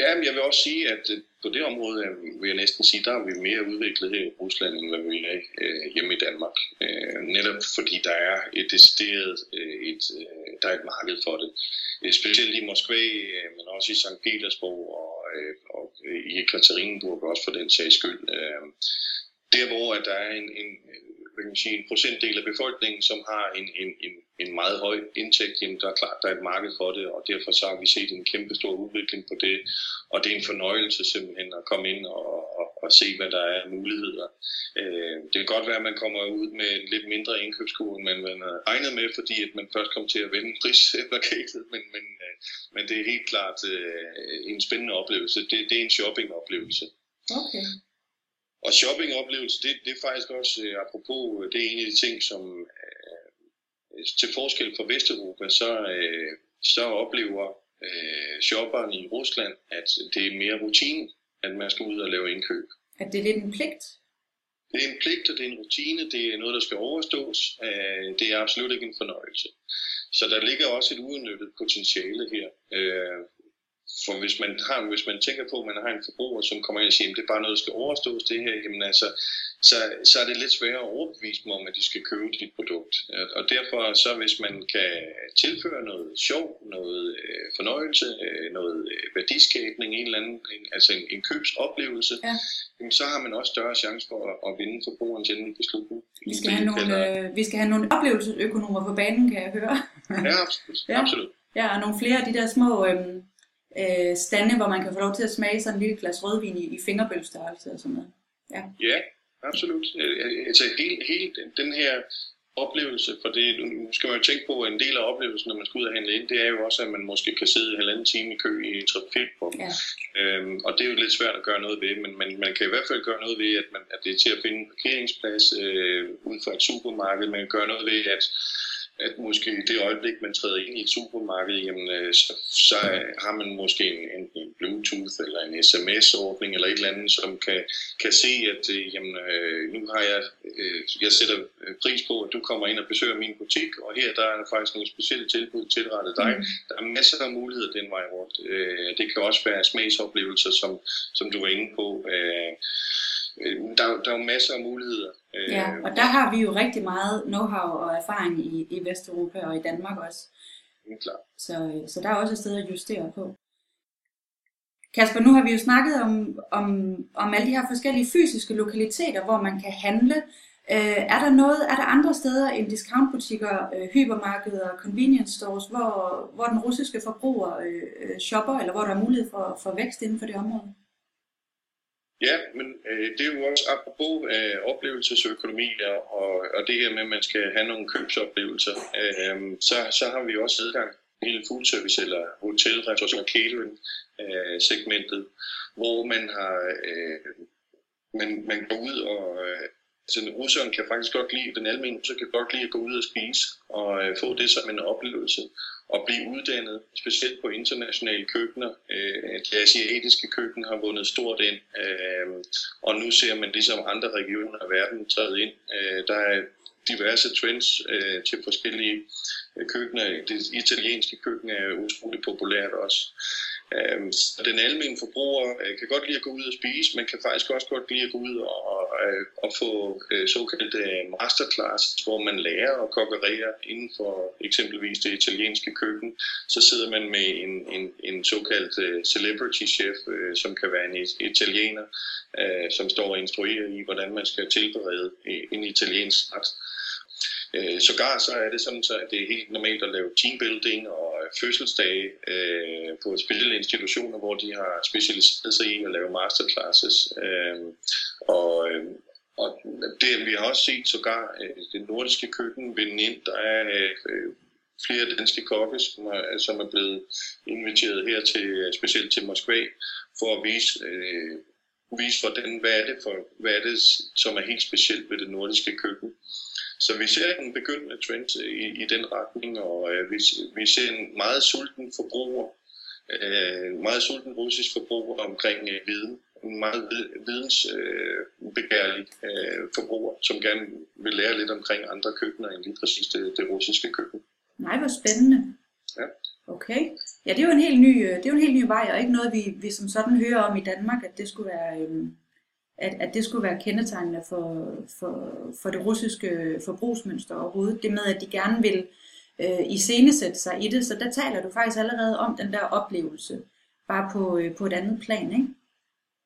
Ja, men jeg vil også sige, at øh, på det område øh, vil jeg næsten sige, der er vi mere udviklet her i Rusland, end hvad vi er øh, hjemme i Danmark. Øh, netop fordi der er et decideret øh, et, øh, der er et marked for det. Øh, specielt i Moskva, øh, men også i St. Petersborg og øh, og øh, i Ekaterinburg også for den sags skyld. Øh, der hvor at der er en, en, hvad kan man sige, en procentdel af befolkningen, som har en, en, en, en meget høj indtægt, jamen der er klart, der er et marked for det, og derfor så har vi set en kæmpe stor udvikling på det, og det er en fornøjelse simpelthen at komme ind og, og, og se, hvad der er af muligheder. Øh, det kan godt være, at man kommer ud med en lidt mindre indkøbskurve, men man har regnet med, fordi at man først kommer til at vende prisplakatet, men, men, øh, men det er helt klart øh, en spændende oplevelse. Det, det er en shoppingoplevelse. Okay. Og shoppingoplevelse, det, det er faktisk også, øh, apropos, øh, det er en af de ting, som øh, til forskel fra Vesteuropa, så, øh, så oplever øh, shopperen i Rusland, at det er mere rutine, at man skal ud og lave indkøb. At det er lidt en pligt? Det er en pligt, og det er en rutine, det er noget, der skal overstås. Øh, det er absolut ikke en fornøjelse. Så der ligger også et uudnyttet potentiale her. Øh, for hvis man, har, hvis man tænker på, at man har en forbruger, som kommer ind og siger, at det er bare noget, der skal overstås det her, jamen altså, så, så er det lidt sværere at overbevise dem om, at de skal købe dit produkt. Og derfor så hvis man kan tilføre noget sjov, noget øh, fornøjelse, øh, noget øh, værdiskabning, en eller anden, en, altså en, en købsoplevelse, ja. jamen, så har man også større chance for at, at vinde forbrugerens endelige beslutning. Vi skal, have nogle, øh, vi skal have nogle oplevelsesøkonomer på banen, kan jeg høre. ja, absolut. [LAUGHS] ja. absolut. Ja, og nogle flere af de der små... Øh, øh, stande, hvor man kan få lov til at smage sådan en lille glas rødvin i, i fingerbølstørrelse og sådan noget. Ja, ja absolut. Altså hele, hele den her oplevelse, for det, nu skal man jo tænke på, at en del af oplevelsen, når man skal ud og handle ind, det er jo også, at man måske kan sidde en halvanden time i kø i en trafik. Ja. Øhm, og det er jo lidt svært at gøre noget ved, men man, man kan i hvert fald gøre noget ved, at, man, at det er til at finde en parkeringsplads øh, ud fra et supermarked. Man kan gøre noget ved, at at måske i det øjeblik, man træder ind i et supermarked, jamen, øh, så, så har man måske en, en, en Bluetooth eller en sms-ordning eller et eller andet, som kan, kan se, at øh, jamen, øh, nu har jeg, jeg sætter pris på, at du kommer ind og besøger min butik, og her der er faktisk nogle specielle tilbud tilrettet dig. Mm. Der er masser af muligheder den vej rundt. Det kan også være smagsoplevelser, som, som du var inde på. Der, der er jo masser af muligheder. Ja, øh, og der har vi jo rigtig meget know-how og erfaring i, i Vesteuropa og i Danmark også. Klar. Så, så der er også et sted at justere på. Kasper, nu har vi jo snakket om, om, om alle de her forskellige fysiske lokaliteter, hvor man kan handle. Øh, er der noget, er der andre steder end discountbutikker, øh, hypermarkeder, convenience stores, hvor, hvor den russiske forbruger øh, øh shopper, eller hvor der er mulighed for, for vækst inden for det område? Ja, men øh, det er jo også apropos øh, oplevelsesøkonomi og, og det her med, at man skal have nogle købsoplevelser, øh, så, så har vi også adgang hele food service eller hotel, restauration og catering øh, segmentet, hvor man har øh, man, man går ud og øh, altså russeren kan faktisk godt lide, den almindelige russer kan godt lide at gå ud og spise og øh, få det som en oplevelse og blive uddannet, specielt på internationale køkkener. Øh, det asiatiske køkken har vundet stort ind, øh, og nu ser man ligesom andre regioner af verden træde ind. Øh, der er diverse trends øh, til forskellige øh, køkkener. Det italienske køkken er utroligt populært også. Øhm, Så den almindelige forbruger øh, kan godt lide at gå ud og spise, men kan faktisk også godt lide at gå ud og, og, øh, og få øh, såkaldte masterclass, hvor man lærer at kokkerere inden for eksempelvis det italienske køkken. Så sidder man med en, en, en såkaldt celebrity chef, som kan være en italiener, som står og instruerer i, hvordan man skal tilberede en italiensk ret. Øh, sågar så er det sådan, så at det er helt normalt at lave teambuilding og øh, fødselsdage øh, på specielle institutioner, hvor de har specialiseret sig i at lave masterclasses. Øh, og, øh, og det, vi har også set sågar øh, det nordiske køkken vinde ind. Der er øh, flere danske kokke, som er, øh, som er blevet inviteret her til, øh, specielt til Moskva, for at vise, øh, vise hvordan, hvad er det for, hvad er det, som er helt specielt ved det nordiske køkken. Så vi ser en begyndende trend i, i den retning, og øh, vi, vi ser en meget sulten forbruger, øh, meget sulten russisk forbruger omkring øh, viden, en meget vidensbegærlig øh, øh, forbruger, som gerne vil lære lidt omkring andre køkkener end lige præcis det, det russiske køkken. Nej, hvor spændende. Ja. Okay. Ja, det er jo en helt ny, øh, det er jo en helt ny vej, og ikke noget, vi, vi som sådan hører om i Danmark, at det skulle være... Øh, at, at det skulle være kendetegnende for, for, for det russiske forbrugsmønster overhovedet. Det med, at de gerne vil øh, iscenesætte sig i det. Så der taler du faktisk allerede om den der oplevelse. bare på, øh, på et andet plan, ikke?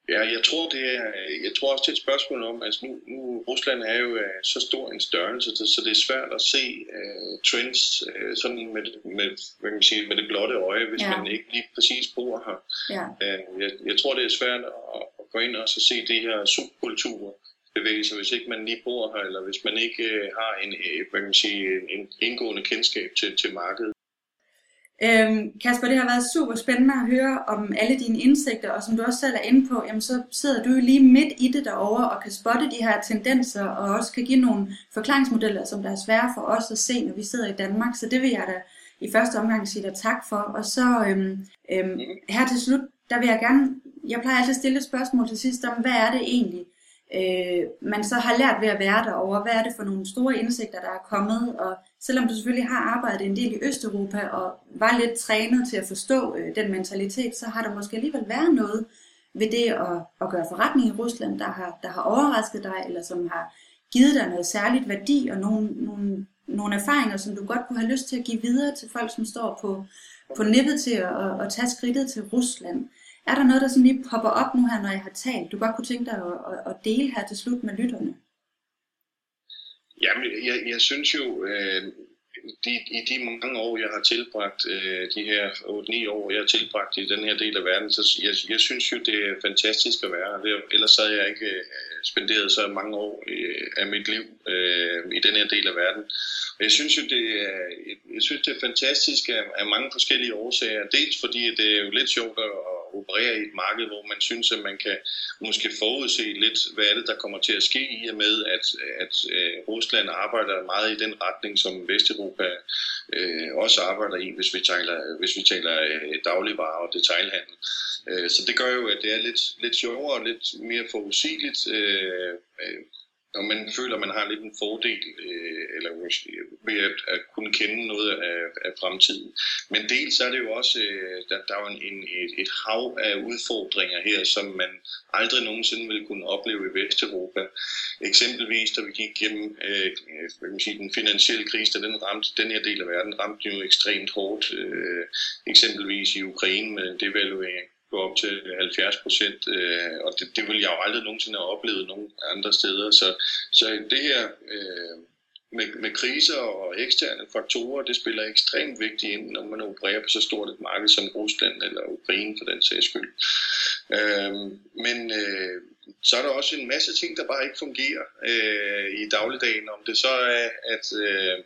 Ja, jeg tror, det er, jeg tror også, det er et spørgsmål om, altså nu, nu Rusland er jo uh, så stor en størrelse, så det er svært at se uh, trends uh, sådan med, med, hvad kan man sige, med det blotte øje, hvis ja. man ikke lige præcis bor her. Ja. Uh, jeg, jeg tror, det er svært at gå ind og så se de her subkulturer bevægelser, hvis ikke man lige bor her, eller hvis man ikke uh, har en, hvad kan man sige, en indgående kendskab til, til markedet. Øhm, Kasper, det har været super spændende at høre om alle dine indsigter, og som du også selv er inde på, jamen så sidder du jo lige midt i det derovre og kan spotte de her tendenser, og også kan give nogle forklaringsmodeller, som der er svære for os at se, når vi sidder i Danmark. Så det vil jeg da i første omgang sige dig tak for. Og så øhm, øhm, her til slut, der vil jeg gerne, jeg plejer altid at stille et spørgsmål til sidst om, hvad er det egentlig, øh, man så har lært ved at være derovre? Hvad er det for nogle store indsigter, der er kommet? Og selvom du selvfølgelig har arbejdet en del i Østeuropa og var lidt trænet til at forstå øh, den mentalitet, så har der måske alligevel været noget ved det at, at gøre forretning i Rusland, der har, der har overrasket dig, eller som har givet dig noget særligt værdi og nogle, nogle, nogle erfaringer, som du godt kunne have lyst til at give videre til folk, som står på, på nippet til at, at, at tage skridtet til Rusland. Er der noget, der sådan lige popper op nu her, når jeg har talt, du godt kunne tænke dig at, at, at dele her til slut med lytterne? Jamen, jeg, jeg synes jo, øh, de, i de mange år, jeg har tilbragt, øh, de her 8-9 år, jeg har tilbragt i den her del af verden, så jeg, jeg synes jo, det er fantastisk at være her. Ellers havde jeg ikke øh, spenderet så mange år øh, af mit liv øh, i den her del af verden. Og jeg synes jo, det er, jeg synes, det er fantastisk af, af mange forskellige årsager. Dels fordi det er jo lidt sjovt at operere i et marked, hvor man synes, at man kan måske forudse lidt, hvad er det, der kommer til at ske i og med, at, at øh, Rusland arbejder meget i den retning, som Vesteuropa øh, også arbejder i, hvis vi taler, hvis vi taler øh, dagligvarer og detailhandel. Øh, så det gør jo, at det er lidt, lidt sjovere og lidt mere forudsigeligt Øh, øh, når man føler, at man har lidt en fordel øh, eller ved at, at kunne kende noget af, af fremtiden. Men dels er det jo også, øh, der, der er jo en, et, et hav af udfordringer her, som man aldrig nogensinde ville kunne opleve i Vesteuropa. Eksempelvis, da vi gik gennem øh, hvad man sige, den finansielle krise, da den ramte den her del af verden, ramte jo ekstremt hårdt. Øh, eksempelvis i Ukraine med devaluering gå op til 70 procent, øh, og det, det vil jeg jo aldrig nogensinde have oplevet nogen andre steder. Så, så det her øh, med, med kriser og eksterne faktorer, det spiller ekstremt vigtigt ind, når man opererer på så stort et marked som Rusland eller Ukraine for den sags skyld. Øh, men øh, så er der også en masse ting, der bare ikke fungerer øh, i dagligdagen, om det så er, at... Øh,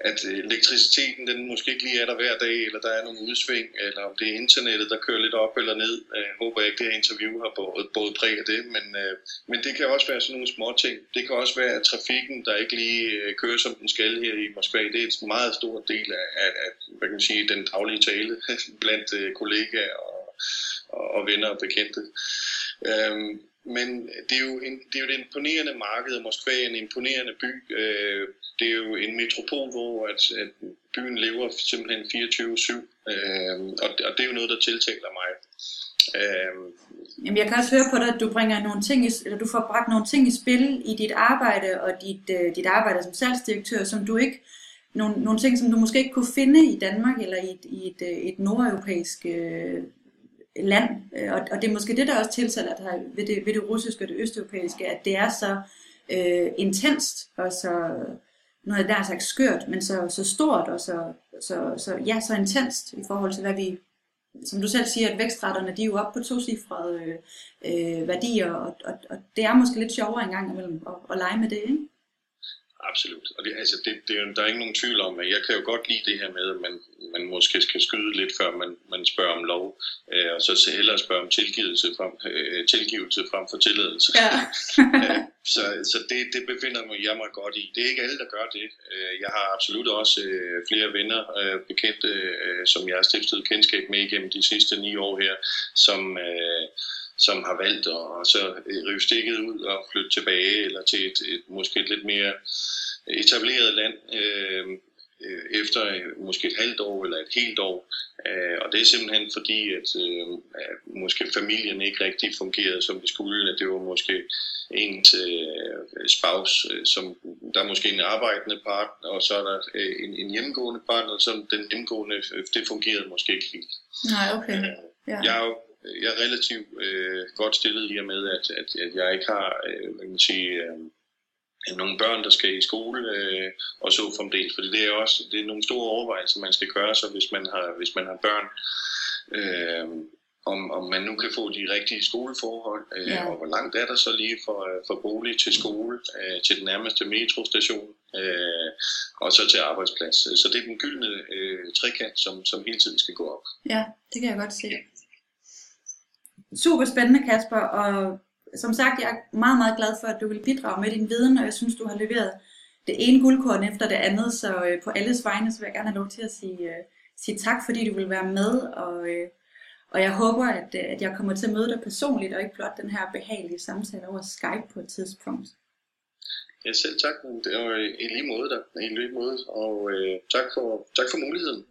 at elektriciteten den måske ikke lige er der hver dag, eller der er nogle udsving, eller om det er internettet, der kører lidt op eller ned. Øh, jeg håber ikke, det her interview har både, både præg af det, men, øh, men det kan også være sådan nogle små ting. Det kan også være, at trafikken, der ikke lige øh, kører som den skal her i Moskva, det er en meget stor del af, af, af hvad kan man sige, den daglige tale [LAUGHS] blandt kollegaer og, og, og venner og bekendte. Øhm, men det er, jo en, det er jo et imponerende marked, og Moskva er en imponerende by. Øh, det er jo en metropol, hvor at, at byen lever simpelthen 24-7, øh, og, og det er jo noget, der tiltaler mig. Øh, Jamen, jeg kan også høre på dig, at du bringer nogle ting, i, eller du får bragt nogle ting i spil i dit arbejde og dit, øh, dit arbejde som salgsdirektør, som du ikke nogle, nogle ting, som du måske ikke kunne finde i Danmark eller i et, i et, øh, et nordeuropæisk øh, land. Øh, og, og det er måske det, der også tiltaler dig ved det, ved det russiske og det østeuropæiske, at det er så øh, intenst og så noget der er sagt skørt, men så, så stort og så, så, så, ja, så intenst i forhold til, hvad vi, som du selv siger, at vækstretterne, de er jo oppe på tocifrede øh, øh, værdier, og, og, og det er måske lidt sjovere en gang imellem at, at lege med det, ikke? Absolut. Og det, altså det, det, der er ikke nogen tvivl om, at jeg kan jo godt lide det her med, at man, man måske skal skyde lidt, før man, man spørger om lov, øh, og så hellere spørge om tilgivelse frem, øh, tilgivelse frem for tilladelse. Ja. [LAUGHS] øh, så så det, det befinder jeg mig godt i. Det er ikke alle, der gør det. Øh, jeg har absolut også øh, flere venner, øh, bekendte, øh, som jeg har stiftet kendskab med igennem de sidste ni år her, som... Øh, som har valgt at så øh, rive stikket ud og flytte tilbage eller til et, et måske et lidt mere etableret land øh, øh, efter måske et halvt år eller et helt år. Øh, og det er simpelthen fordi, at, øh, at måske familien ikke rigtig fungerede, som det skulle. At det var måske en til øh, spouse, øh, som der er måske en arbejdende part, og så er der en, en hjemmegående part, og så den hjemmegående, det fungerede måske ikke helt. Nej, okay. Ja. Jeg er jo jeg er relativt øh, godt stillet i og med, at, at, at jeg ikke har øh, man kan sige, øh, nogle børn, der skal i skole øh, og så fremdeles. Fordi det er også det er nogle store overvejelser, man skal gøre sig, hvis man har, hvis man har børn. Øh, om, om man nu kan få de rigtige skoleforhold, øh, ja. og hvor langt er der så lige fra, fra bolig til skole, øh, til den nærmeste metrostation, øh, og så til arbejdsplads. Så det er den gyldne øh, trekant, som, som hele tiden skal gå op. Ja, det kan jeg godt se. Super spændende, Kasper, og som sagt, jeg er meget, meget glad for, at du vil bidrage med din viden, og jeg synes, du har leveret det ene guldkorn efter det andet, så øh, på alles vegne, så vil jeg gerne have lov til at sige, øh, sige tak, fordi du vil være med, og, øh, og jeg håber, at, øh, at jeg kommer til at møde dig personligt, og ikke blot den her behagelige samtale over Skype på et tidspunkt. Ja, selv tak. Det var i øh, lige måde der. I lige måde. Og øh, tak, for, tak for muligheden.